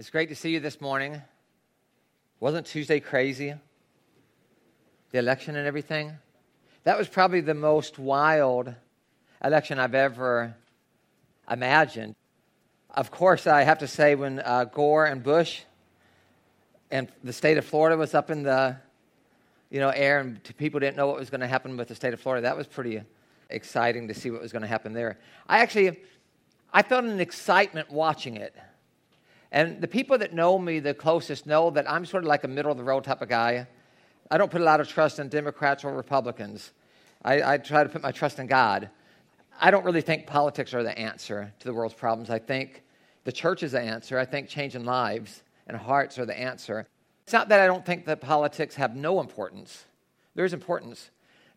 It's great to see you this morning. Wasn't Tuesday crazy? The election and everything? That was probably the most wild election I've ever imagined. Of course, I have to say, when uh, Gore and Bush and the state of Florida was up in the you know, air, and people didn't know what was going to happen with the state of Florida. That was pretty exciting to see what was going to happen there. I actually, I felt an excitement watching it. And the people that know me the closest know that I'm sort of like a middle of the road type of guy. I don't put a lot of trust in Democrats or Republicans. I, I try to put my trust in God. I don't really think politics are the answer to the world's problems. I think the church is the answer. I think changing lives and hearts are the answer. It's not that I don't think that politics have no importance, there's importance.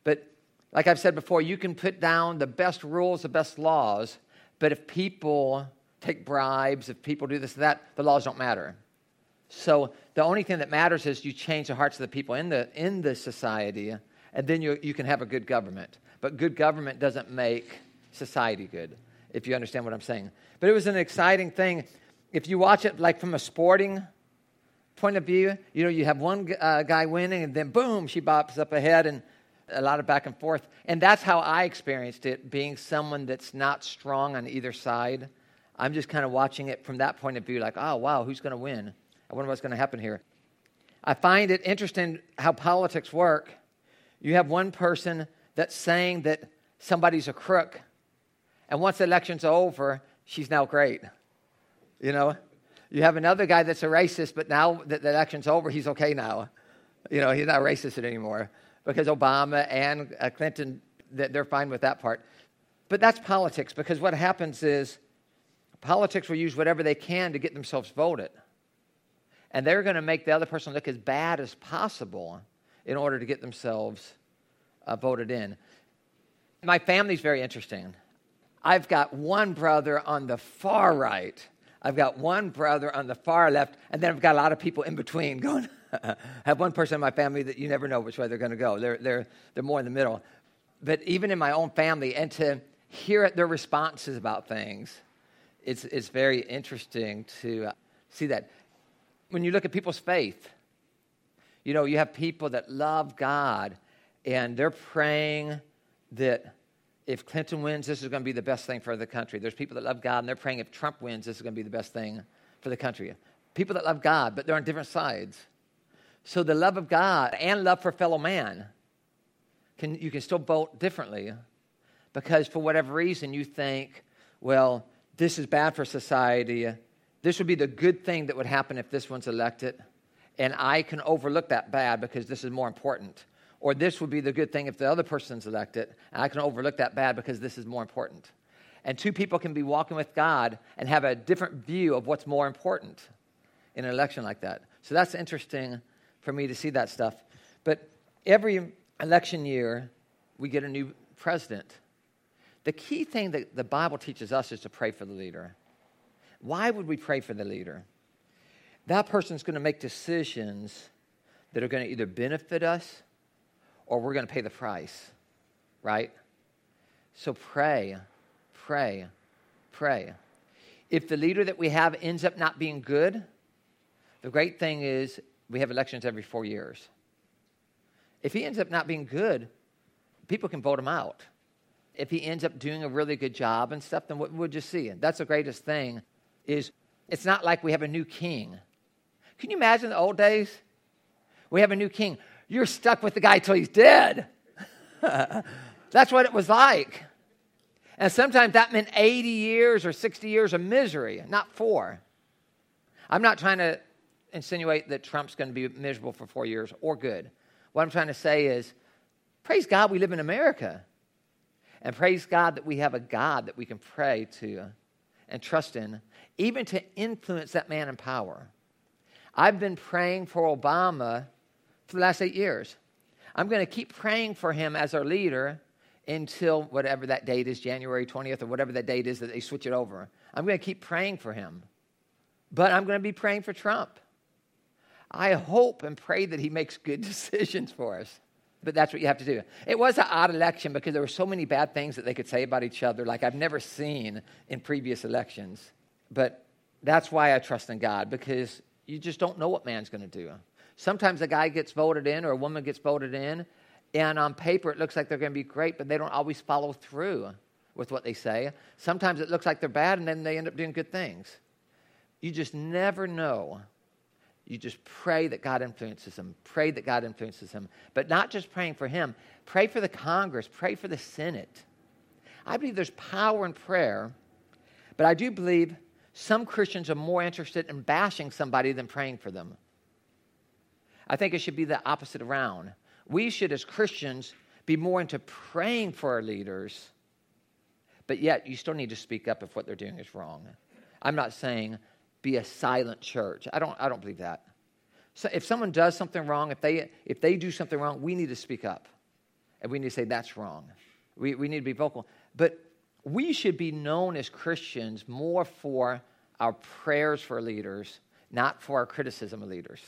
But like I've said before, you can put down the best rules, the best laws, but if people take bribes, if people do this and that, the laws don't matter. So the only thing that matters is you change the hearts of the people in the, in the society, and then you, you can have a good government. But good government doesn't make society good, if you understand what I'm saying. But it was an exciting thing. If you watch it like from a sporting point of view, you know, you have one uh, guy winning, and then boom, she bops up ahead, and a lot of back and forth. And that's how I experienced it, being someone that's not strong on either side. I'm just kind of watching it from that point of view, like, oh, wow, who's going to win? I wonder what's going to happen here. I find it interesting how politics work. You have one person that's saying that somebody's a crook, and once the election's over, she's now great. You know? You have another guy that's a racist, but now that the election's over, he's okay now. You know, he's not racist anymore because Obama and uh, Clinton, they're fine with that part. But that's politics because what happens is politics will use whatever they can to get themselves voted. And they're going to make the other person look as bad as possible in order to get themselves uh, voted in. My family's very interesting. I've got one brother on the far right. I've got one brother on the far left, and then I've got a lot of people in between going. I have one person in my family that you never know which way they're going to go. They're, they're, they're more in the middle. But even in my own family, and to hear their responses about things, it's, it's very interesting to uh, see that. When you look at people's faith, you know, you have people that love God and they're praying that if Clinton wins, this is going to be the best thing for the country. There's people that love God and they're praying if Trump wins, this is going to be the best thing for the country. People that love God, but they're on different sides. So the love of God and love for fellow man, can, you can still vote differently because for whatever reason you think, well, this is bad for society. This would be the good thing that would happen if this one's elected. And I can overlook that bad because this is more important. Or this would be the good thing if the other person's elected. And I can overlook that bad because this is more important. And two people can be walking with God and have a different view of what's more important in an election like that. So that's interesting for me to see that stuff. But every election year, we get a new president. The key thing that the Bible teaches us is to pray for the leader. Why would we pray for the leader? That person's going to make decisions that are going to either benefit us or we're going to pay the price, right? So pray, pray, pray. If the leader that we have ends up not being good, the great thing is we have elections every four years. If he ends up not being good, people can vote him out if he ends up doing a really good job and stuff, then what we'll just see. And that's the greatest thing is it's not like we have a new king. Can you imagine the old days? We have a new king. You're stuck with the guy till he's dead. That's what it was like. And sometimes that meant 80 years or 60 years of misery, not four. I'm not trying to insinuate that Trump's going to be miserable for four years or good. What I'm trying to say is, praise God we live in America. And praise God that we have a God that we can pray to and trust in, even to influence that man in power. I've been praying for Obama for the last eight years. I'm going to keep praying for him as our leader until whatever that date is, January 20th or whatever that date is that they switch it over. I'm going to keep praying for him. But I'm going to be praying for Trump. I hope and pray that he makes good decisions for us but that's what you have to do. It was an odd election because there were so many bad things that they could say about each other, like I've never seen in previous elections. But that's why I trust in God because you just don't know what man's going to do. Sometimes a guy gets voted in or a woman gets voted in, and on paper it looks like they're going to be great, but they don't always follow through with what they say. Sometimes it looks like they're bad, and then they end up doing good things. You just never know. You just pray that God influences him. Pray that God influences him. But not just praying for him, pray for the Congress, pray for the Senate. I believe there's power in prayer, but I do believe some Christians are more interested in bashing somebody than praying for them. I think it should be the opposite around. We should, as Christians, be more into praying for our leaders, but yet you still need to speak up if what they're doing is wrong. I'm not saying be a silent church. I don't, I don't believe that. So if someone does something wrong, if they, if they do something wrong, we need to speak up. And we need to say, that's wrong. We, we need to be vocal. But we should be known as Christians more for our prayers for leaders, not for our criticism of leaders.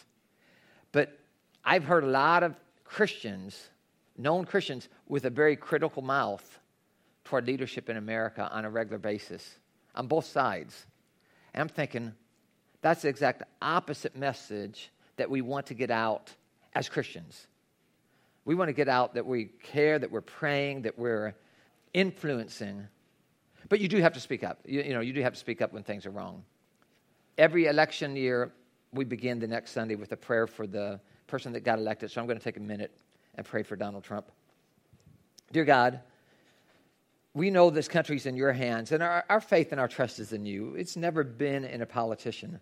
But I've heard a lot of Christians, known Christians, with a very critical mouth toward leadership in America on a regular basis, on both sides. And I'm thinking, that's the exact opposite message that we want to get out as Christians. We want to get out that we care, that we're praying, that we're influencing. But you do have to speak up. You, you know, you do have to speak up when things are wrong. Every election year, we begin the next Sunday with a prayer for the person that got elected. So I'm going to take a minute and pray for Donald Trump. Dear God, we know this country's in your hands, and our, our faith and our trust is in you. It's never been in a politician.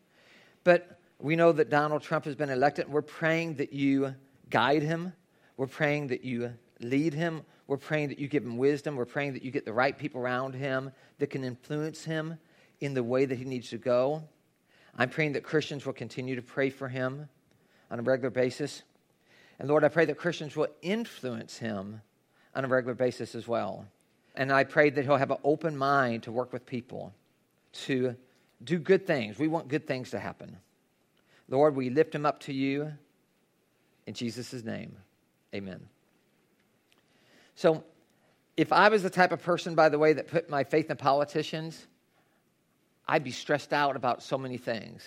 But we know that Donald Trump has been elected, we're praying that you guide him. We're praying that you lead him. We're praying that you give him wisdom. We're praying that you get the right people around him that can influence him in the way that he needs to go. I'm praying that Christians will continue to pray for him on a regular basis. And Lord, I pray that Christians will influence him on a regular basis as well. And I pray that he'll have an open mind to work with people, to do good things. We want good things to happen. Lord, we lift him up to you in Jesus' name. Amen. So, if I was the type of person, by the way, that put my faith in politicians, I'd be stressed out about so many things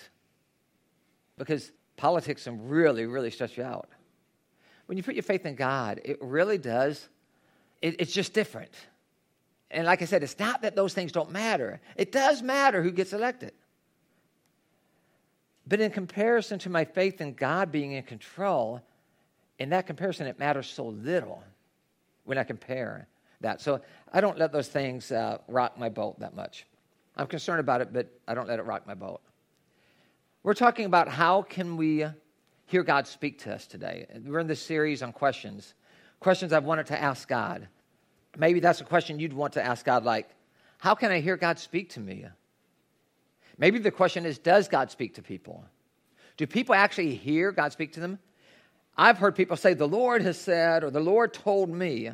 because politics can really, really stress you out. When you put your faith in God, it really does, it, it's just different. And like I said, it's not that those things don't matter, it does matter who gets elected. But in comparison to my faith in God being in control, in that comparison, it matters so little when I compare that. So I don't let those things uh, rock my boat that much. I'm concerned about it, but I don't let it rock my boat. We're talking about how can we hear God speak to us today. We're in this series on questions, questions I've wanted to ask God. Maybe that's a question you'd want to ask God, like, how can I hear God speak to me? Maybe the question is, does God speak to people? Do people actually hear God speak to them? I've heard people say, the Lord has said, or the Lord told me.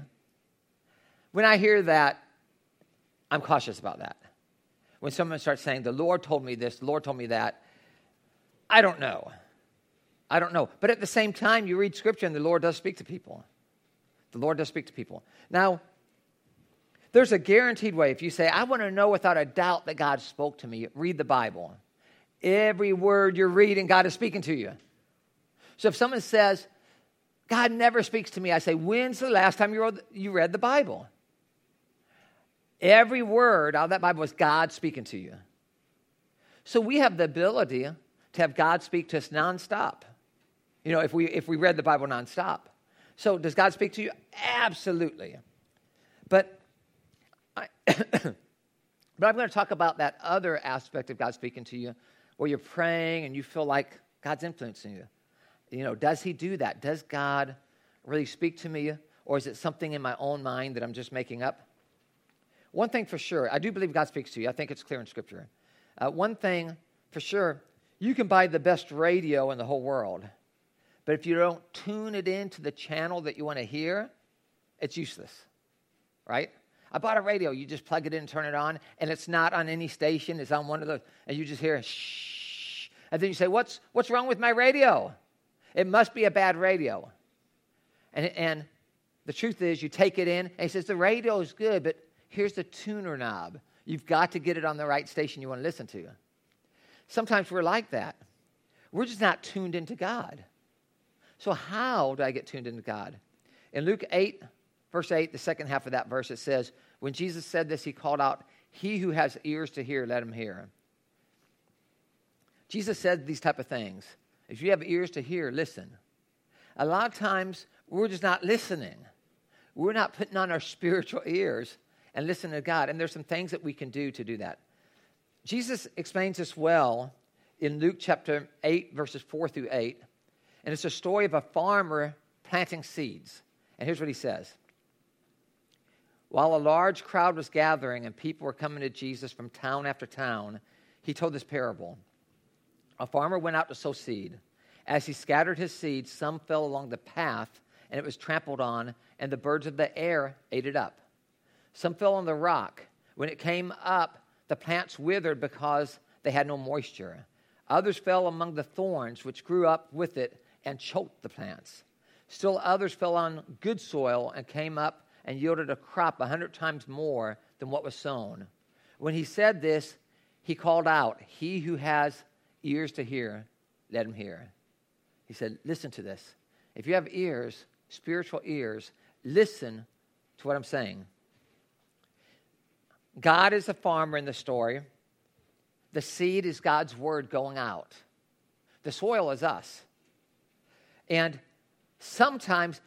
When I hear that, I'm cautious about that when someone starts saying, The Lord told me this, the Lord told me that, I don't know. I don't know. But at the same time, you read scripture and the Lord does speak to people. The Lord does speak to people. Now, there's a guaranteed way. If you say, I want to know without a doubt that God spoke to me, read the Bible. Every word you're reading, God is speaking to you. So if someone says, God never speaks to me, I say, When's the last time you read the Bible? Every word out of that Bible was God speaking to you. So we have the ability to have God speak to us nonstop. You know, if we if we read the Bible nonstop. So does God speak to you? Absolutely. But I, but I'm going to talk about that other aspect of God speaking to you where you're praying and you feel like God's influencing you. You know, does he do that? Does God really speak to me or is it something in my own mind that I'm just making up? One thing for sure, I do believe God speaks to you. I think it's clear in Scripture. Uh, one thing for sure, you can buy the best radio in the whole world, but if you don't tune it into the channel that you want to hear, it's useless, right? I bought a radio. You just plug it in, turn it on, and it's not on any station. It's on one of those, and you just hear shh. And then you say, "What's what's wrong with my radio? It must be a bad radio." And and the truth is, you take it in, and he says the radio is good, but here's the tuner knob. You've got to get it on the right station you want to listen to. Sometimes we're like that. We're just not tuned into God. So, how do I get tuned into God? In Luke 8, verse 8, the second half of that verse, it says, When Jesus said this, he called out, He who has ears to hear, let him hear. Jesus said these type of things. If you have ears to hear, listen. A lot of times, we're just not listening. We're not putting on our spiritual ears and listening to God. And there's some things that we can do to do that. Jesus explains this well in Luke chapter 8, verses 4 through 8. And it's a story of a farmer planting seeds. And here's what he says While a large crowd was gathering and people were coming to Jesus from town after town, he told this parable. A farmer went out to sow seed. As he scattered his seed, some fell along the path, and it was trampled on, and the birds of the air ate it up. Some fell on the rock. When it came up, the plants withered because they had no moisture. Others fell among the thorns, which grew up with it and choked the plants. Still others fell on good soil and came up and yielded a crop a hundred times more than what was sown. When he said this, he called out, He who has ears to hear, let him hear. He said, Listen to this. If you have ears, spiritual ears, listen to what I'm saying. God is the farmer in the story. The seed is God's word going out. The soil is us. And sometimes,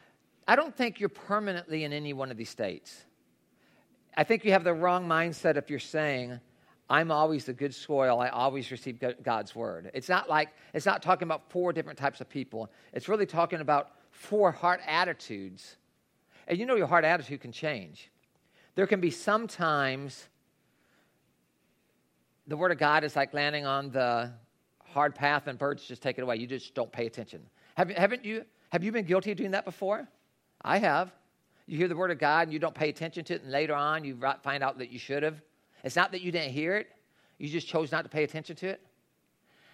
I don't think you're permanently in any one of these states. I think you have the wrong mindset if you're saying, I'm always the good soil. I always receive God's word. It's not like, it's not talking about four different types of people. It's really talking about four heart attitudes. And you know your heart attitude can change. There can be sometimes the word of God is like landing on the hard path and birds just take it away. You just don't pay attention. Have, haven't you, have you been guilty of doing that before? I have. You hear the word of God and you don't pay attention to it, and later on you find out that you should have. It's not that you didn't hear it, you just chose not to pay attention to it.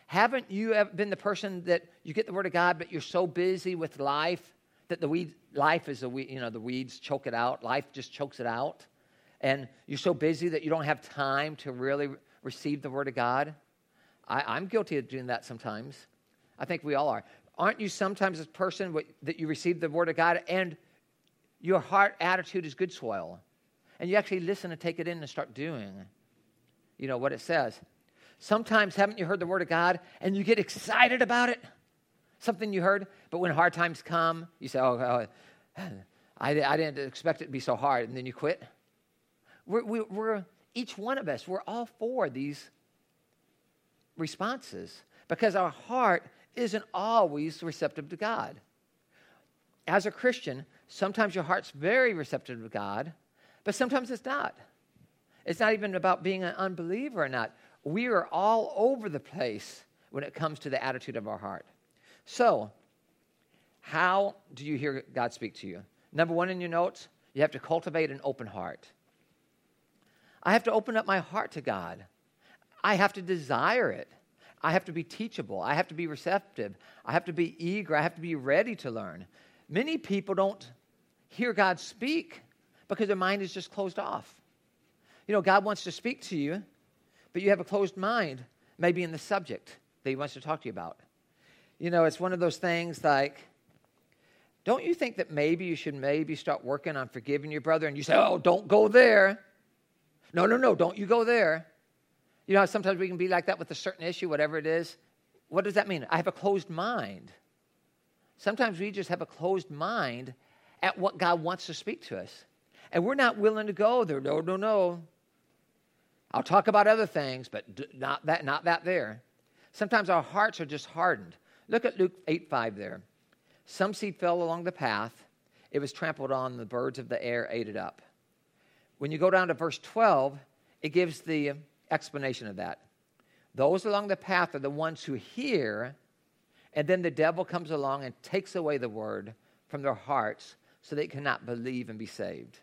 Haven't you ever been the person that you get the word of God, but you're so busy with life that the weed, life is a weed, you know, the weeds choke it out. Life just chokes it out. And you're so busy that you don't have time to really receive the word of God. I, am guilty of doing that sometimes. I think we all are aren't you sometimes a person that you receive the word of God and your heart attitude is good soil? And you actually listen and take it in and start doing, you know, what it says. Sometimes haven't you heard the word of God and you get excited about it? Something you heard, but when hard times come, you say, oh, oh I, I didn't expect it to be so hard, and then you quit. We're, we, we're, each one of us, we're all for these responses because our heart isn't always receptive to God. As a Christian, sometimes your heart's very receptive to God, but sometimes it's not. It's not even about being an unbeliever or not. We are all over the place when it comes to the attitude of our heart. So, how do you hear God speak to you? Number one in your notes, you have to cultivate an open heart. I have to open up my heart to God. I have to desire it. I have to be teachable. I have to be receptive. I have to be eager. I have to be ready to learn. Many people don't hear God speak because their mind is just closed off. You know, God wants to speak to you, but you have a closed mind, maybe in the subject that He wants to talk to you about. You know, it's one of those things like, don't you think that maybe you should maybe start working on forgiving your brother? And you say, oh, don't go there. No, no, no, don't you go there. You know, sometimes we can be like that with a certain issue, whatever it is. What does that mean? I have a closed mind. Sometimes we just have a closed mind at what God wants to speak to us. And we're not willing to go there. No, no, no. I'll talk about other things, but not that, not that there. Sometimes our hearts are just hardened. Look at Luke 8 5 there. Some seed fell along the path, it was trampled on, the birds of the air ate it up. When you go down to verse 12, it gives the explanation of that. Those along the path are the ones who hear, and then the devil comes along and takes away the word from their hearts so they cannot believe and be saved.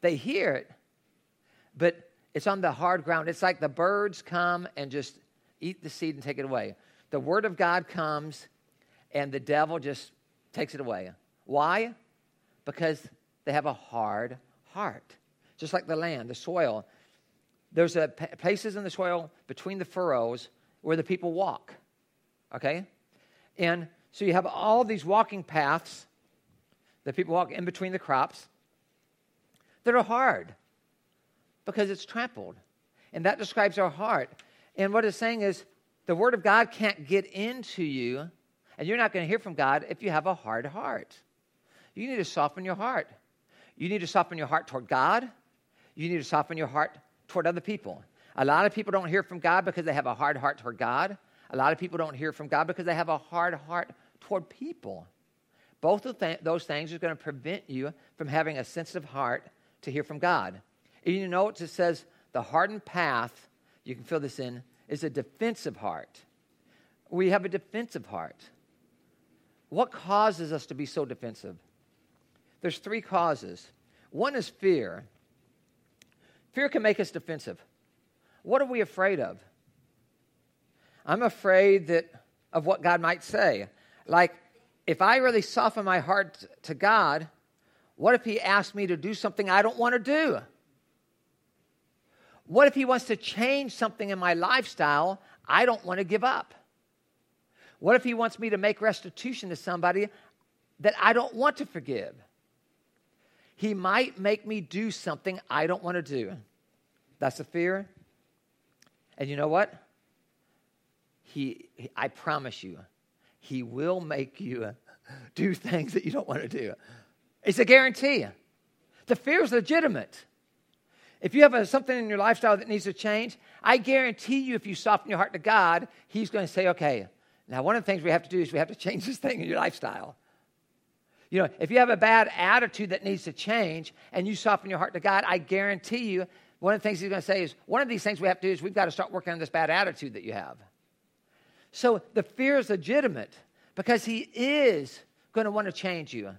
They hear it, but it's on the hard ground. It's like the birds come and just eat the seed and take it away. The word of God comes, and the devil just takes it away. Why? Because they have a hard heart. Just like the land, the soil there's a, places in the soil between the furrows where the people walk. Okay? And so you have all these walking paths that people walk in between the crops that are hard because it's trampled. And that describes our heart. And what it's saying is the Word of God can't get into you, and you're not going to hear from God if you have a hard heart. You need to soften your heart. You need to soften your heart toward God. You need to soften your heart toward other people. A lot of people don't hear from God because they have a hard heart toward God. A lot of people don't hear from God because they have a hard heart toward people. Both of th- those things are going to prevent you from having a sensitive heart to hear from God. You notice it says the hardened path, you can fill this in, is a defensive heart. We have a defensive heart. What causes us to be so defensive? There's three causes. One is fear. Fear can make us defensive. What are we afraid of? I'm afraid that of what God might say. Like, if I really soften my heart to God, what if He asks me to do something I don't want to do? What if He wants to change something in my lifestyle I don't want to give up? What if He wants me to make restitution to somebody that I don't want to forgive? He might make me do something I don't want to do. That's a fear. And you know what? He, he I promise you, He will make you do things that you don't want to do. It's a guarantee. The fear is legitimate. If you have a, something in your lifestyle that needs to change, I guarantee you, if you soften your heart to God, He's going to say, okay, now one of the things we have to do is we have to change this thing in your lifestyle. You know, if you have a bad attitude that needs to change and you soften your heart to God, I guarantee you, one of the things He's going to say is, one of these things we have to do is we've got to start working on this bad attitude that you have. So the fear is legitimate because He is going to want to change you.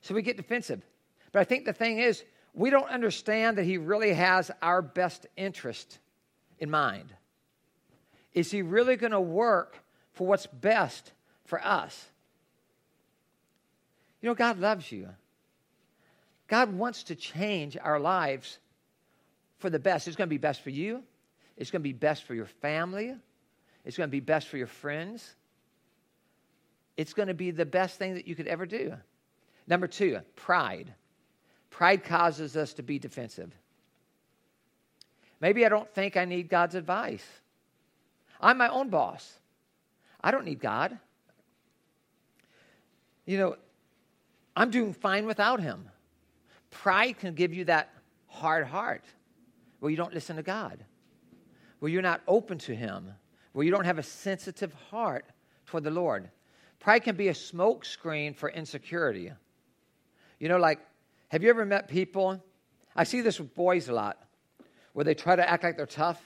So we get defensive. But I think the thing is, we don't understand that He really has our best interest in mind. Is He really going to work for what's best for us? You know, God loves you. God wants to change our lives for the best. It's going to be best for you, it's going to be best for your family, it's going to be best for your friends. It's going to be the best thing that you could ever do. Number two, pride. Pride causes us to be defensive. Maybe I don't think I need God's advice. I'm my own boss. I don't need God. You know, I'm doing fine without Him. Pride can give you that hard heart where you don't listen to God, where you're not open to Him, where you don't have a sensitive heart toward the Lord. Pride can be a smokescreen for insecurity. You know, like, have you ever met people? I see this with boys a lot, where they try to act like they're tough.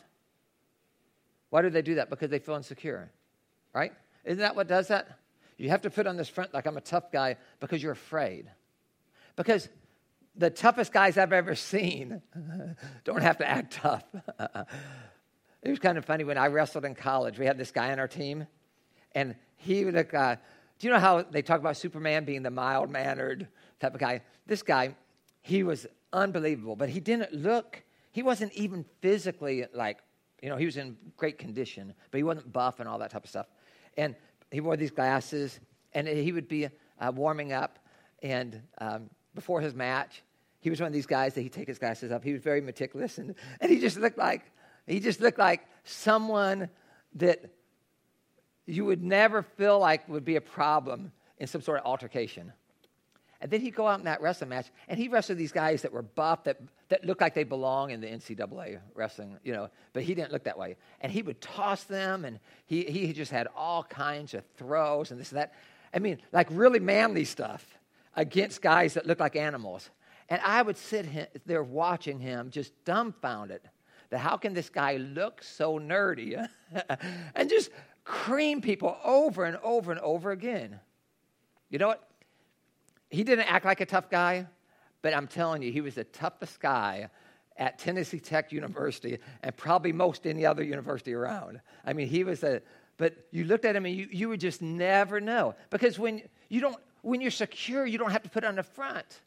Why do they do that? Because they feel insecure, right? Isn't that what does that? You have to put on this front like I'm a tough guy because you're afraid. Because the toughest guys I've ever seen don't have to act tough. it was kind of funny when I wrestled in college. We had this guy on our team, and he was like, uh, do you know how they talk about Superman being the mild mannered type of guy? This guy, he was unbelievable, but he didn't look, he wasn't even physically like, you know, he was in great condition, but he wasn't buff and all that type of stuff. And he wore these glasses, and he would be uh, warming up, and um, before his match, he was one of these guys that he'd take his glasses up. He was very meticulous, and, and he just looked like he just looked like someone that you would never feel like would be a problem in some sort of altercation. And then he'd go out in that wrestling match, and he wrestled these guys that were buff, that, that looked like they belong in the NCAA wrestling, you know, but he didn't look that way. And he would toss them, and he, he just had all kinds of throws and this and that. I mean, like really manly stuff against guys that looked like animals. And I would sit there watching him, just dumbfounded that how can this guy look so nerdy and just cream people over and over and over again. You know what? He didn't act like a tough guy, but I'm telling you, he was the toughest guy at Tennessee Tech University and probably most any other university around. I mean, he was a, but you looked at him and you, you would just never know. Because when you don't, when you're secure, you don't have to put on the front.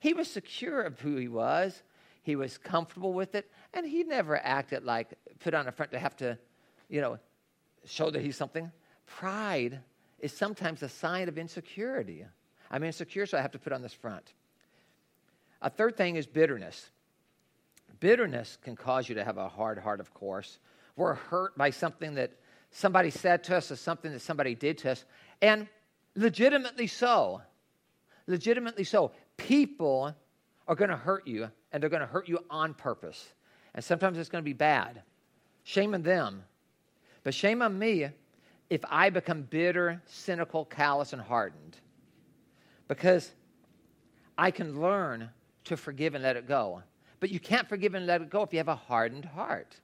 He was secure of who he was. He was comfortable with it, and he never acted like put on the front to have to, you know, show that he's something. Pride is sometimes a sign of insecurity. I'm insecure, so I have to put on this front. A third thing is bitterness. Bitterness can cause you to have a hard heart, of course. We're hurt by something that somebody said to us or something that somebody did to us, and legitimately so. Legitimately so. People are going to hurt you, and they're going to hurt you on purpose. And sometimes it's going to be bad. Shame on them. But shame on me if I become bitter, cynical, callous, and hardened. Because I can learn to forgive and let it go. But you can't forgive and let it go if you have a hardened heart.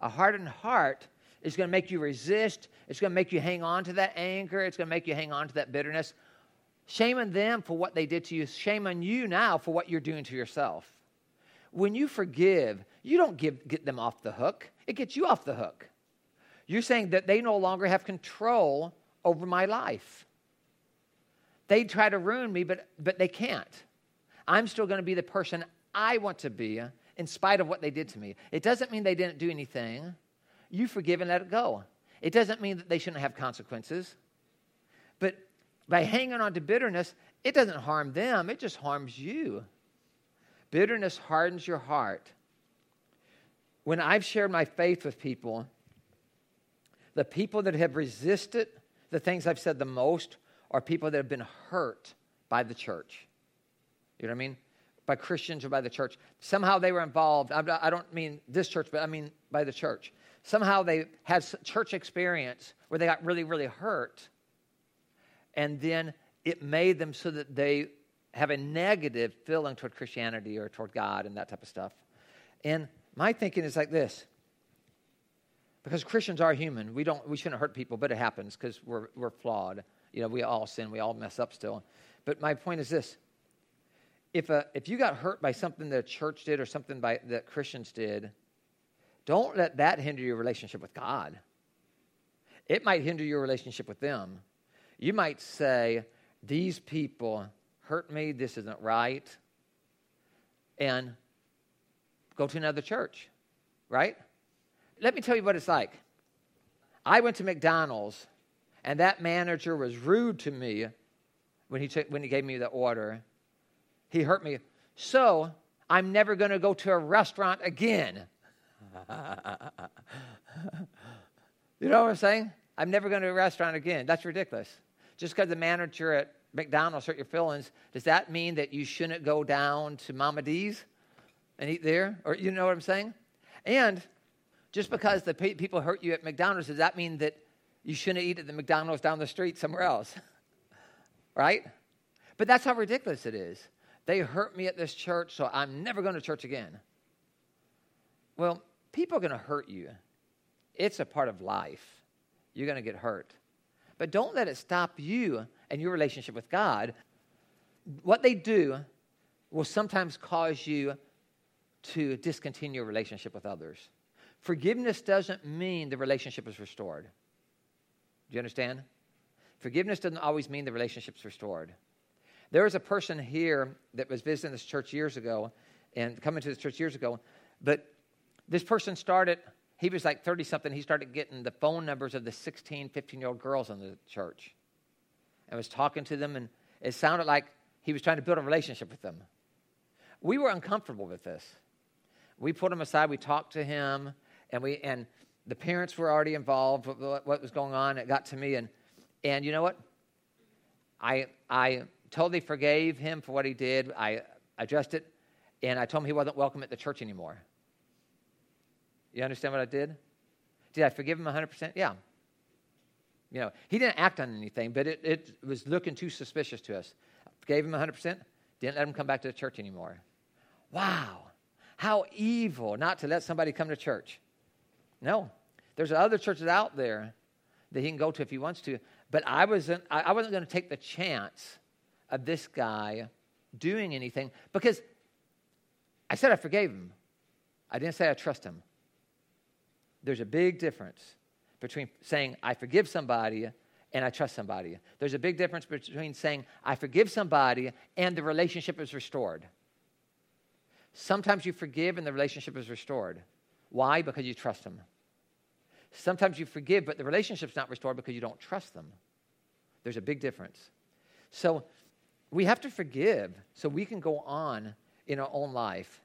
A hardened heart is going to make you resist. It's going to make you hang on to that anger. It's going to make you hang on to that bitterness. Shame on them for what they did to you. Shame on you now for what you're doing to yourself. When you forgive, you don't give, get them off the hook, it gets you off the hook. You're saying that they no longer have control over my life. They try to ruin me, but, but they can't. I'm still going to be the person I want to be in spite of what they did to me. It doesn't mean they didn't do anything. You forgive and let it go. It doesn't mean that they shouldn't have consequences. But by hanging on to bitterness, it doesn't harm them, it just harms you. Bitterness hardens your heart. When I've shared my faith with people, the people that have resisted the things I've said the most are people that have been hurt by the church. You know what I mean? By Christians or by the church. Somehow they were involved. I don't mean this church, but I mean by the church. Somehow they had church experience where they got really, really hurt. And then it made them so that they have a negative feeling toward Christianity or toward God and that type of stuff. And my thinking is like this because Christians are human. We don't we shouldn't hurt people, but it happens because we're we're flawed. You know, we all sin, we all mess up still. But my point is this. If, a, if you got hurt by something that a church did or something by, that Christians did, don't let that hinder your relationship with God. It might hinder your relationship with them. You might say, These people hurt me, this isn't right, and go to another church, right? Let me tell you what it's like. I went to McDonald's, and that manager was rude to me when he, took, when he gave me the order. He hurt me. So I'm never going to go to a restaurant again. you know what I'm saying? I'm never going to a restaurant again. That's ridiculous. Just because the manager at McDonald's hurt your feelings, does that mean that you shouldn't go down to Mama D's and eat there? Or you know what I'm saying? And just because the people hurt you at McDonald's, does that mean that you shouldn't eat at the McDonald's down the street somewhere else? right? But that's how ridiculous it is. They hurt me at this church, so I'm never going to church again. Well, people are going to hurt you. It's a part of life. You're going to get hurt. But don't let it stop you and your relationship with God. What they do will sometimes cause you to discontinue a relationship with others. Forgiveness doesn't mean the relationship is restored. Do you understand? Forgiveness doesn't always mean the relationship's restored. There was a person here that was visiting this church years ago and coming to this church years ago, but this person started, he was like 30 something, he started getting the phone numbers of the 16, 15 year old girls in the church and was talking to them, and it sounded like he was trying to build a relationship with them. We were uncomfortable with this. We put him aside, we talked to him, and we and the parents were already involved with what was going on. It got to me, and and you know what? I I totally forgave him for what he did. I addressed it, and I told him he wasn't welcome at the church anymore. You understand what I did? Did I forgive him 100%? Yeah. You know, he didn't act on anything, but it, it was looking too suspicious to us. Gave him 100%, didn't let him come back to the church anymore. Wow. How evil not to let somebody come to church. No. There's other churches out there that he can go to if he wants to, but I wasn't, I wasn't going to take the chance of this guy doing anything because I said I forgave him. I didn't say I trust him. There's a big difference between saying I forgive somebody and I trust somebody. There's a big difference between saying I forgive somebody and the relationship is restored. Sometimes you forgive and the relationship is restored. Why? Because you trust them. Sometimes you forgive, but the relationship's not restored because you don't trust them. There's a big difference. So we have to forgive so we can go on in our own life.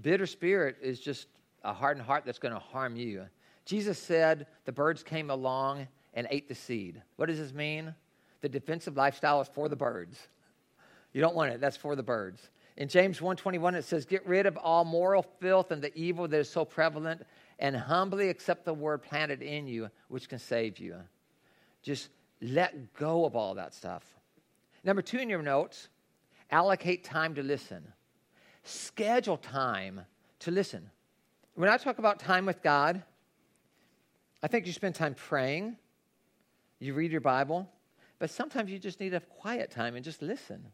Bitter spirit is just a hardened heart that's going to harm you. Jesus said the birds came along and ate the seed. What does this mean? The defensive lifestyle is for the birds. You don't want it. That's for the birds. In James 1:21 it says, "Get rid of all moral filth and the evil that is so prevalent, and humbly accept the word planted in you, which can save you." Just let go of all that stuff. Number two in your notes, allocate time to listen. Schedule time to listen. When I talk about time with God, I think you spend time praying, you read your Bible, but sometimes you just need a quiet time and just listen.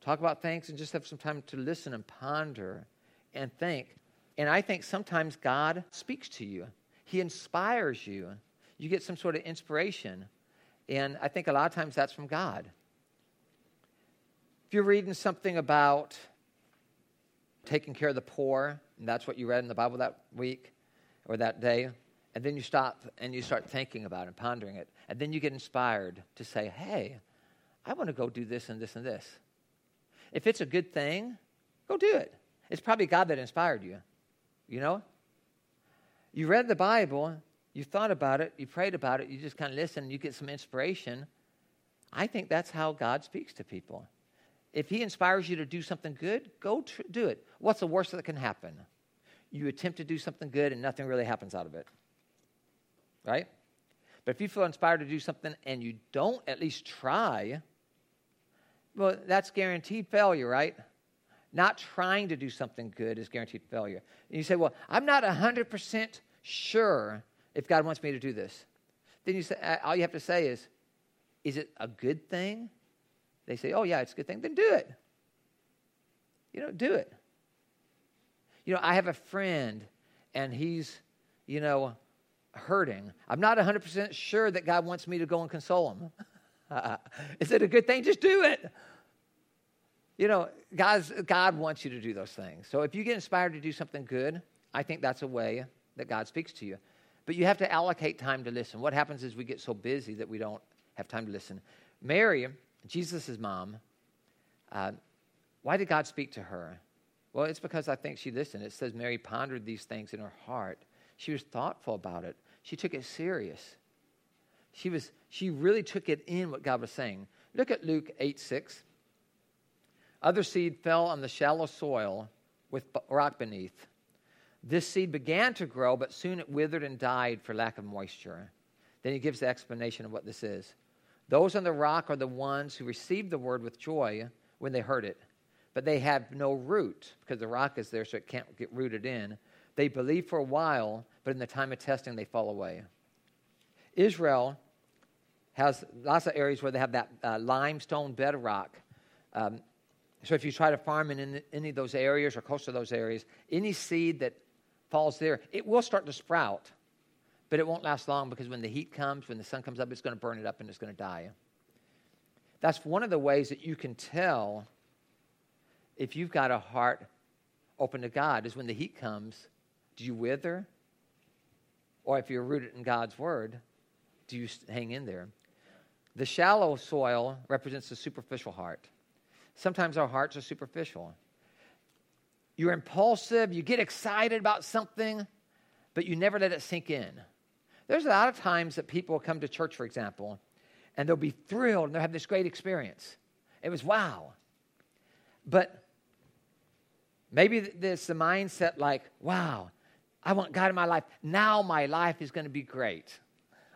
Talk about things and just have some time to listen and ponder and think. And I think sometimes God speaks to you, He inspires you. You get some sort of inspiration. And I think a lot of times that's from God. If you're reading something about taking care of the poor, and that's what you read in the Bible that week or that day, and then you stop and you start thinking about it and pondering it, and then you get inspired to say, hey, I want to go do this and this and this. If it's a good thing, go do it. It's probably God that inspired you. You know? You read the Bible, you thought about it, you prayed about it, you just kind of listen, you get some inspiration. I think that's how God speaks to people. If He inspires you to do something good, go tr- do it. What's the worst that can happen? You attempt to do something good and nothing really happens out of it. Right? But if you feel inspired to do something and you don't at least try, well, that's guaranteed failure, right? Not trying to do something good is guaranteed failure. And you say, well, I'm not 100% sure if God wants me to do this. Then you say, uh, all you have to say is, is it a good thing? They say, oh, yeah, it's a good thing. Then do it. You know, do it. You know, I have a friend, and he's, you know, hurting. I'm not 100% sure that God wants me to go and console him. Is it a good thing? Just do it. You know, God's, God wants you to do those things. So if you get inspired to do something good, I think that's a way that God speaks to you. But you have to allocate time to listen. What happens is we get so busy that we don't have time to listen. Mary, Jesus' mom, uh, why did God speak to her? Well, it's because I think she listened. It says Mary pondered these things in her heart. She was thoughtful about it. She took it serious. She, was, she really took it in what God was saying. Look at Luke 8 6. Other seed fell on the shallow soil with rock beneath. This seed began to grow, but soon it withered and died for lack of moisture. Then he gives the explanation of what this is. Those on the rock are the ones who received the word with joy when they heard it, but they have no root because the rock is there, so it can't get rooted in. They believe for a while, but in the time of testing, they fall away. Israel has lots of areas where they have that uh, limestone bedrock. Um, so if you try to farm in any of those areas or close to those areas, any seed that falls there, it will start to sprout, but it won't last long because when the heat comes, when the sun comes up, it's going to burn it up and it's going to die. That's one of the ways that you can tell if you've got a heart open to God is when the heat comes, do you wither? Or if you're rooted in God's word, do you hang in there? The shallow soil represents the superficial heart. Sometimes our hearts are superficial. You're impulsive, you get excited about something, but you never let it sink in. There's a lot of times that people come to church, for example, and they'll be thrilled and they'll have this great experience. It was wow. But maybe there's the mindset like, wow, I want God in my life. Now my life is going to be great.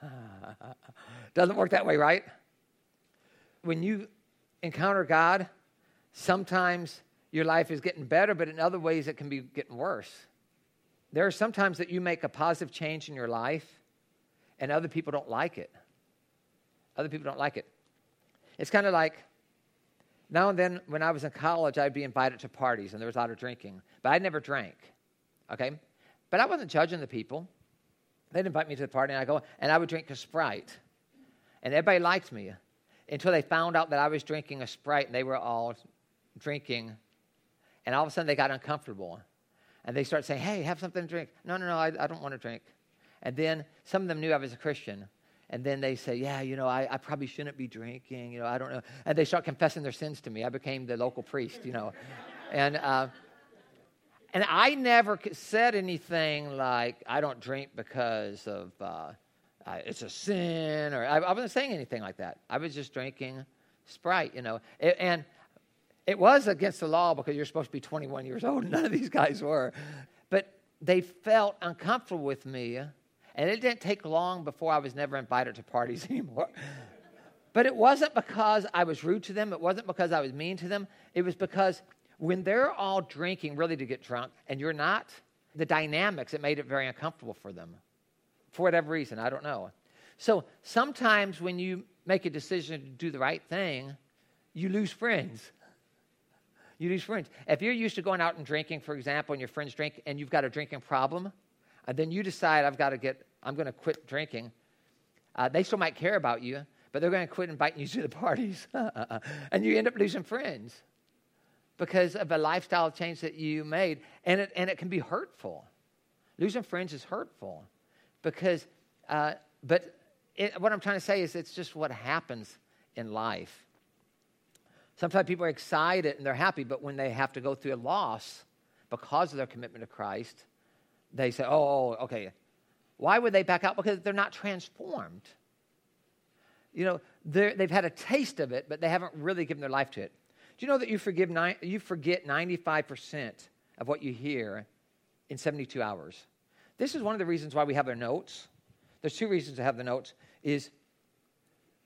Doesn't work that way, right? When you encounter God, sometimes your life is getting better, but in other ways it can be getting worse. There are sometimes that you make a positive change in your life and other people don't like it. Other people don't like it. It's kind of like now and then when I was in college, I'd be invited to parties and there was a lot of drinking, but I never drank. Okay? But I wasn't judging the people. They'd invite me to the party, and I go, and I would drink a Sprite. And everybody liked me until they found out that I was drinking a Sprite, and they were all drinking. And all of a sudden, they got uncomfortable. and they start saying, Hey, have something to drink. No, no, no, I, I don't want to drink. And then some of them knew I was a Christian. And then they say, Yeah, you know, I, I probably shouldn't be drinking. You know, I don't know. And they start confessing their sins to me. I became the local priest, you know. and, uh, and I never said anything like, I don't drink because of uh, uh, it's a sin, or I, I, wasn't saying anything like that. I was just drinking Sprite, you know. It, and it was against the law because you're supposed to be 21 years old. None of these guys were. But they felt uncomfortable with me. And it didn't take long before I was never invited to parties anymore. but it wasn't because I was rude to them. It wasn't because I was mean to them. It was because when they're all drinking really to get drunk and you're not, the dynamics, it made it very uncomfortable for them. For whatever reason, I don't know. So sometimes when you make a decision to do the right thing, you lose friends. You lose friends. If you're used to going out and drinking, for example, and your friends drink, and you've got a drinking problem, and then you decide, I've got to get, I'm going to quit drinking, uh, they still might care about you, but they're going to quit inviting you to the parties. and you end up losing friends because of a lifestyle change that you made. And it, and it can be hurtful. Losing friends is hurtful because, uh, but it, what I'm trying to say is it's just what happens in life. Sometimes people are excited and they're happy, but when they have to go through a loss because of their commitment to Christ, they say, oh, oh, oh okay. Why would they back out? Because they're not transformed. You know, they've had a taste of it, but they haven't really given their life to it. Do you know that you, forgive ni- you forget 95% of what you hear in 72 hours? This is one of the reasons why we have our notes. There's two reasons to have the notes is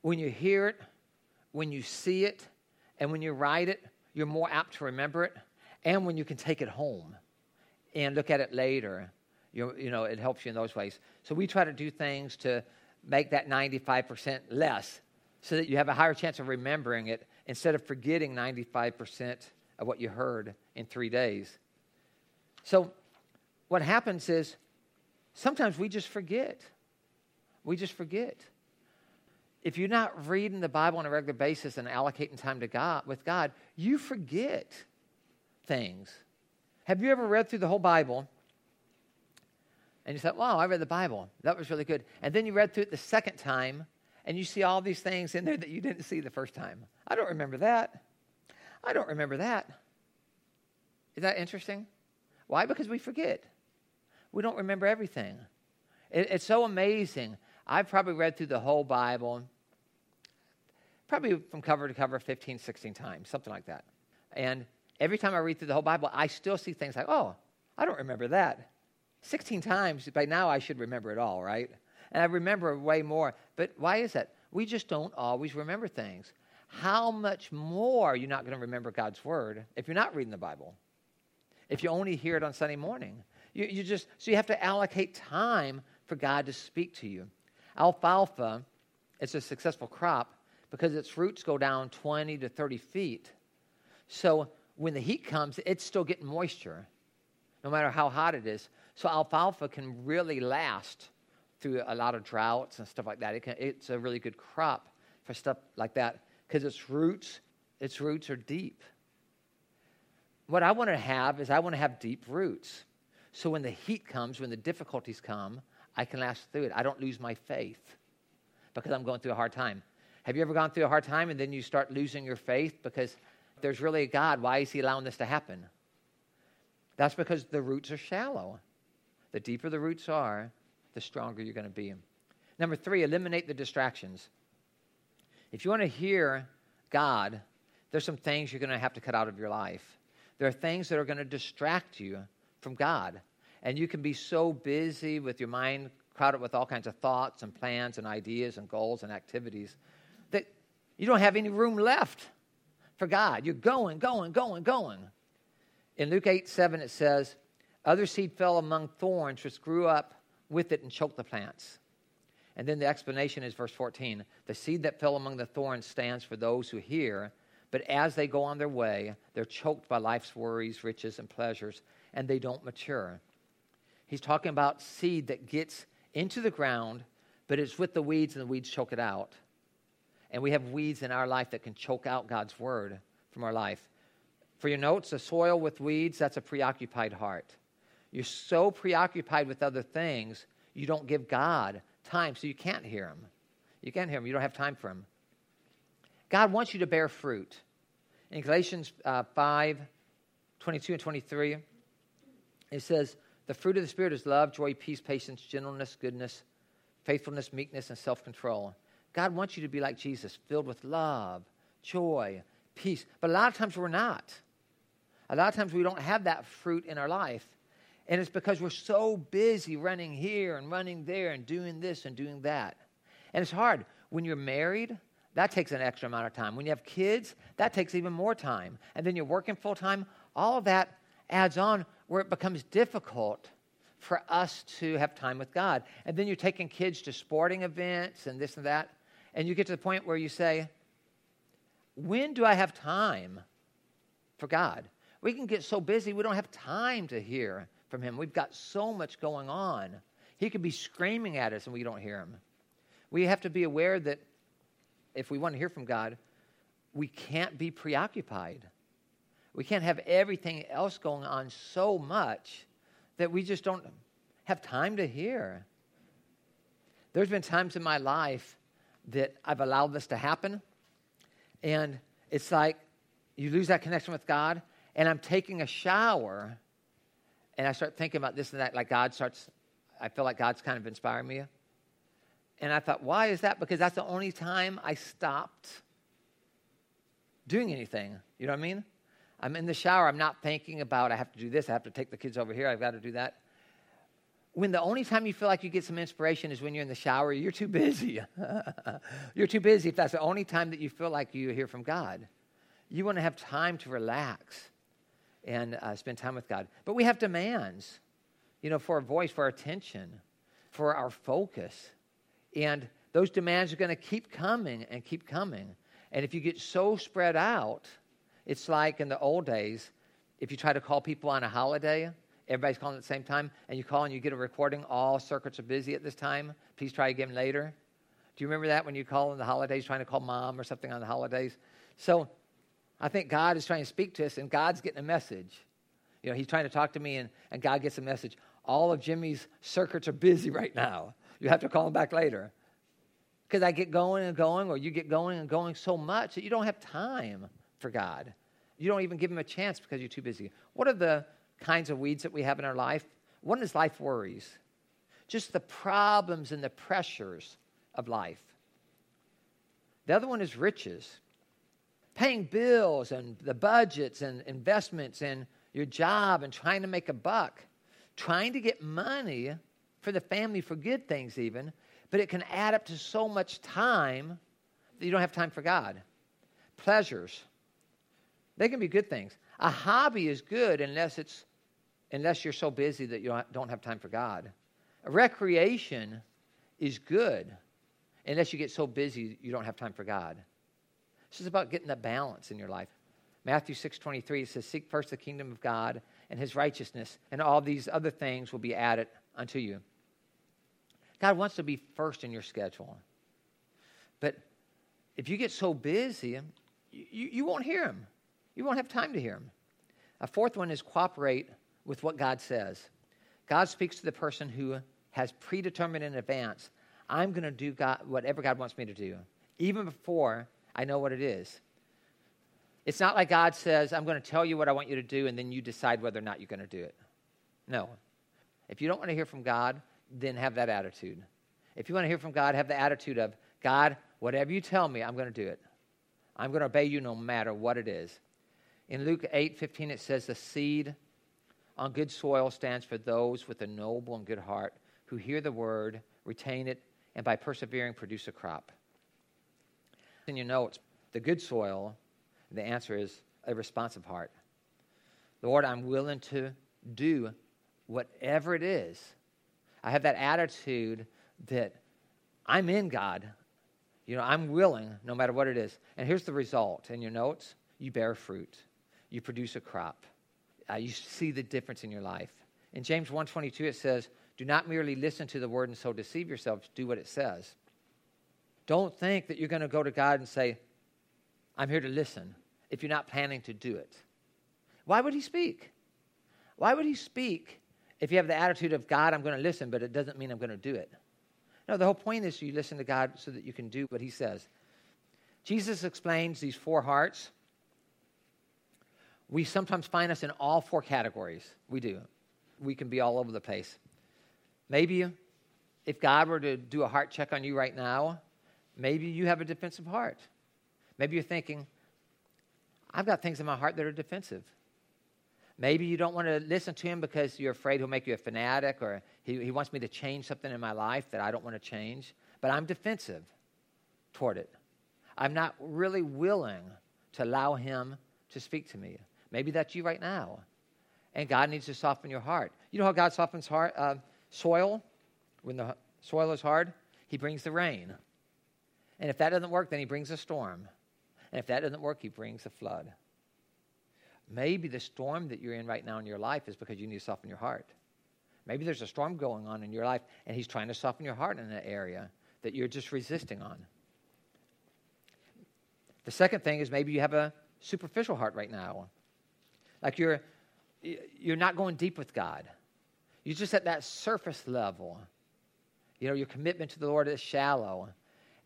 when you hear it, when you see it, and when you write it, you're more apt to remember it. And when you can take it home and look at it later, you, you know, it helps you in those ways. So we try to do things to make that 95% less so that you have a higher chance of remembering it instead of forgetting 95% of what you heard in three days. So what happens is sometimes we just forget. We just forget if you're not reading the Bible on a regular basis and allocating time to God with God, you forget things. Have you ever read through the whole Bible and you thought, wow, I read the Bible. That was really good. And then you read through it the second time and you see all these things in there that you didn't see the first time. I don't remember that. I don't remember that. Is that interesting? Why? Because we forget. We don't remember everything. It, it's so amazing. I've probably read through the whole Bible probably from cover to cover 15, 16 times, something like that. And every time I read through the whole Bible, I still see things like, oh, I don't remember that. 16 times, by now I should remember it all, right? And I remember way more. But why is that? We just don't always remember things. How much more are you not going to remember God's word if you're not reading the Bible? If you only hear it on Sunday morning? You, you just, so you have to allocate time for God to speak to you. Alfalfa, it's a successful crop because its roots go down 20 to 30 feet. So when the heat comes, it's still getting moisture, no matter how hot it is. So alfalfa can really last through a lot of droughts and stuff like that. It can, it's a really good crop for stuff like that because its roots, its roots are deep. What I want to have is I want to have deep roots. So when the heat comes, when the difficulties come, I can last through it. I don't lose my faith because I'm going through a hard time. Have you ever gone through a hard time and then you start losing your faith because there's really a God? Why is He allowing this to happen? That's because the roots are shallow. The deeper the roots are, the stronger you're going to be. Number three, eliminate the distractions. If you want to hear God, there's some things you're going to have to cut out of your life. There are things that are going to distract you from God. And you can be so busy with your mind crowded with all kinds of thoughts and plans and ideas and goals and activities that you don't have any room left for God. You're going, going, going, going. In Luke 8 7, it says, Other seed fell among thorns, which grew up with it and choked the plants. And then the explanation is verse 14 The seed that fell among the thorns stands for those who hear, but as they go on their way, they're choked by life's worries, riches, and pleasures, and they don't mature. He's talking about seed that gets into the ground, but it's with the weeds, and the weeds choke it out and we have weeds in our life that can choke out God's word from our life. For your notes, a soil with weeds, that's a preoccupied heart. You're so preoccupied with other things, you don't give God time, so you can't hear Him. You can't hear Him. You don't have time for Him. God wants you to bear fruit. In Galatians uh, 5 22 and 23, it says, The fruit of the Spirit is love, joy, peace, patience, gentleness, goodness, faithfulness, meekness, and self control. God wants you to be like Jesus, filled with love, joy, peace. But a lot of times we're not. A lot of times we don't have that fruit in our life. And it's because we're so busy running here and running there and doing this and doing that. And it's hard. When you're married, that takes an extra amount of time. When you have kids, that takes even more time. And then you're working full time, all of that adds on where it becomes difficult for us to have time with God. And then you're taking kids to sporting events and this and that. And you get to the point where you say, when do I have time for God? We can get so busy, we don't have time to hear from Him. We've got so much going on. He could be screaming at us and we don't hear Him. We have to be aware that if we want to hear from God, we can't be preoccupied. We can't have everything else going on so much that we just don't have time to hear. There's been times in my life that I've allowed this to happen, and it's like you lose that connection with God, and I'm taking a shower, and I start thinking about this and that, like God starts, I feel like God's kind of inspiring me. And I thought, why is that? Because that's the only time I stopped doing anything. You know what I mean? I'm in the shower. I'm not thinking about, I have to do this. I have to take the kids over here. I've got to do that. When the only time you feel like you get some inspiration is when you're in the shower, you're too busy. you're too busy if that's the only time that you feel like you hear from God. You want to have time to relax and uh, spend time with God. But we have demands, you know, for our voice, for our attention, for our focus. And those demands are going to keep coming and keep coming. And if you get so spread out, it's like in the old days, if you try to call people on a holiday, everybody's calling at the same time, and you call and you get a recording, all circuits are busy at this time. Please try again later. Do you remember that when you call on the holidays, trying to call mom or something on the holidays? So I think God is trying to speak to us, and God's getting a message. You know, He's trying to talk to me, and, and God gets a message. All of Jimmy's circuits are busy right now. You have to call him back later. Because I get going and going, or you get going and going so much that you don't have time for God. You don't even give him a chance because you're too busy. What are the kinds of weeds that we have in our life? One is life worries, just the problems and the pressures of life. The other one is riches, paying bills and the budgets and investments and your job and trying to make a buck, trying to get money for the family for good things, even, but it can add up to so much time that you don't have time for God. Pleasures, they can be good things. A hobby is good unless it's unless you're so busy that you don't have time for God. Recreation is good unless you get so busy you don't have time for God. This is about getting the balance in your life. Matthew 6:23 says seek first the kingdom of God and his righteousness and all these other things will be added unto you. God wants to be first in your schedule. But if you get so busy, you, you won't hear him. You won't have time to hear him. A fourth one is cooperate with what God says. God speaks to the person who has predetermined in advance, I'm going to do God, whatever God wants me to do, even before I know what it is. It's not like God says, I'm going to tell you what I want you to do, and then you decide whether or not you're going to do it. No. If you don't want to hear from God, then have that attitude. If you want to hear from God, have the attitude of, God, whatever you tell me, I'm going to do it. I'm going to obey you no matter what it is. In Luke 8 15, it says, The seed on good soil stands for those with a noble and good heart who hear the word, retain it, and by persevering produce a crop. In your notes, the good soil, the answer is a responsive heart. Lord, I'm willing to do whatever it is I have that attitude that I'm in God. You know, I'm willing no matter what it is. And here's the result in your notes you bear fruit, you produce a crop, uh, you see the difference in your life. In James 1:22 it says, "Do not merely listen to the word and so deceive yourselves, do what it says." Don't think that you're going to go to God and say, "I'm here to listen," if you're not planning to do it. Why would he speak? Why would he speak if you have the attitude of God, I'm going to listen, but it doesn't mean I'm going to do it. No, the whole point is you listen to God so that you can do what He says. Jesus explains these four hearts. We sometimes find us in all four categories. We do. We can be all over the place. Maybe if God were to do a heart check on you right now, maybe you have a defensive heart. Maybe you're thinking, I've got things in my heart that are defensive. Maybe you don't want to listen to him because you're afraid he'll make you a fanatic or he, he wants me to change something in my life that I don't want to change. But I'm defensive toward it. I'm not really willing to allow him to speak to me. Maybe that's you right now. And God needs to soften your heart. You know how God softens heart, uh, soil? When the soil is hard, he brings the rain. And if that doesn't work, then he brings a storm. And if that doesn't work, he brings a flood. Maybe the storm that you're in right now in your life is because you need to soften your heart. Maybe there's a storm going on in your life, and He's trying to soften your heart in an area that you're just resisting on. The second thing is maybe you have a superficial heart right now. Like you're, you're not going deep with God. You're just at that surface level. You know, your commitment to the Lord is shallow.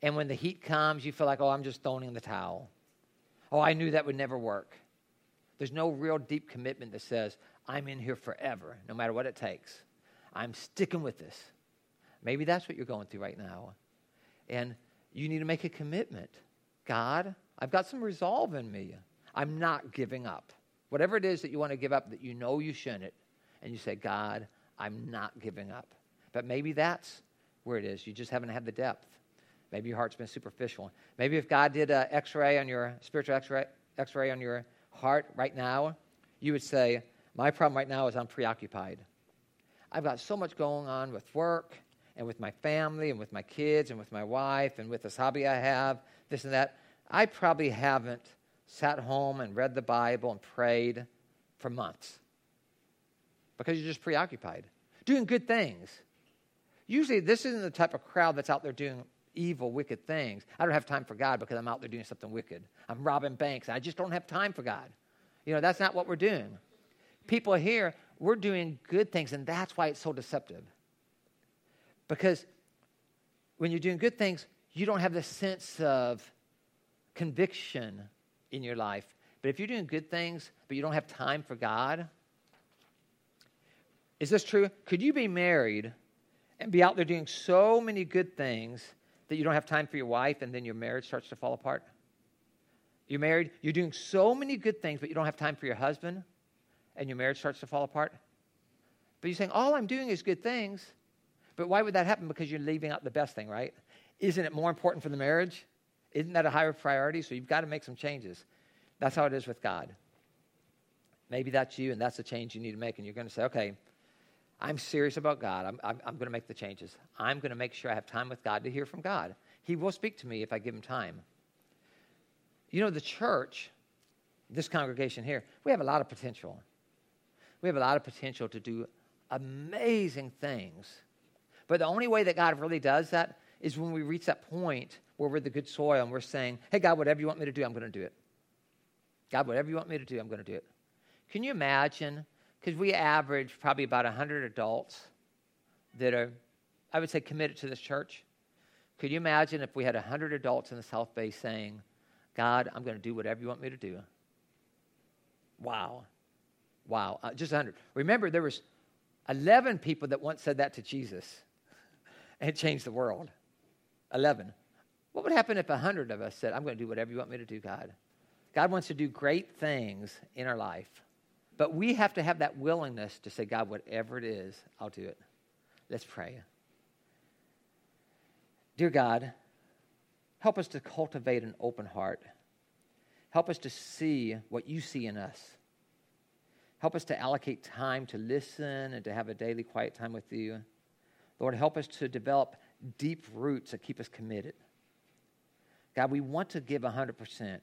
And when the heat comes, you feel like, oh, I'm just throwing in the towel. Oh, I knew that would never work. There's no real deep commitment that says, I'm in here forever, no matter what it takes. I'm sticking with this. Maybe that's what you're going through right now. And you need to make a commitment. God, I've got some resolve in me. I'm not giving up. Whatever it is that you want to give up that you know you shouldn't, and you say, God, I'm not giving up. But maybe that's where it is. You just haven't had the depth. Maybe your heart's been superficial. Maybe if God did an x ray on your spiritual x ray, x-ray on your heart right now, you would say, My problem right now is I'm preoccupied. I've got so much going on with work and with my family and with my kids and with my wife and with this hobby I have, this and that. I probably haven't sat home and read the Bible and prayed for months because you're just preoccupied, doing good things. Usually, this isn't the type of crowd that's out there doing evil, wicked things. I don't have time for God because I'm out there doing something wicked. I'm robbing banks. I just don't have time for God. You know, that's not what we're doing. People here, we're doing good things, and that's why it's so deceptive. Because when you're doing good things, you don't have the sense of conviction in your life. But if you're doing good things, but you don't have time for God, is this true? Could you be married and be out there doing so many good things that you don't have time for your wife and then your marriage starts to fall apart? You're married, you're doing so many good things, but you don't have time for your husband and your marriage starts to fall apart? But you're saying, all I'm doing is good things. But why would that happen? Because you're leaving out the best thing, right? Isn't it more important for the marriage? Isn't that a higher priority? So you've got to make some changes. That's how it is with God. Maybe that's you, and that's the change you need to make. And you're going to say, okay, I'm serious about God. I'm, I'm, I'm going to make the changes. I'm going to make sure I have time with God to hear from God. He will speak to me if I give him time. You know, the church, this congregation here, we have a lot of potential. We have a lot of potential to do amazing things. But the only way that God really does that is when we reach that point where we're the good soil and we're saying, hey, God, whatever you want me to do, I'm going to do it. God, whatever you want me to do, I'm going to do it. Can you imagine because we average probably about 100 adults that are, I would say, committed to this church. Could you imagine if we had 100 adults in the South Bay saying, God, I'm going to do whatever you want me to do? Wow. Wow. Uh, just 100. Remember, there was 11 people that once said that to Jesus, and changed the world. 11. What would happen if a 100 of us said, I'm going to do whatever you want me to do, God? God wants to do great things in our life. But we have to have that willingness to say, God, whatever it is, I'll do it. Let's pray. Dear God, help us to cultivate an open heart. Help us to see what you see in us. Help us to allocate time to listen and to have a daily quiet time with you. Lord, help us to develop deep roots that keep us committed. God, we want to give 100%.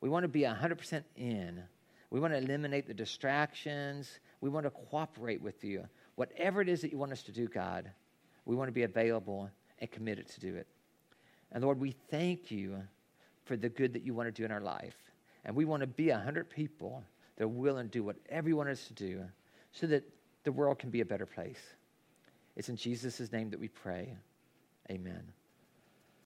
We want to be 100% in. We want to eliminate the distractions. We want to cooperate with you. Whatever it is that you want us to do, God, we want to be available and committed to do it. And Lord, we thank you for the good that you want to do in our life. And we want to be 100 people that are willing to do whatever you want us to do so that the world can be a better place. It's in Jesus' name that we pray. Amen.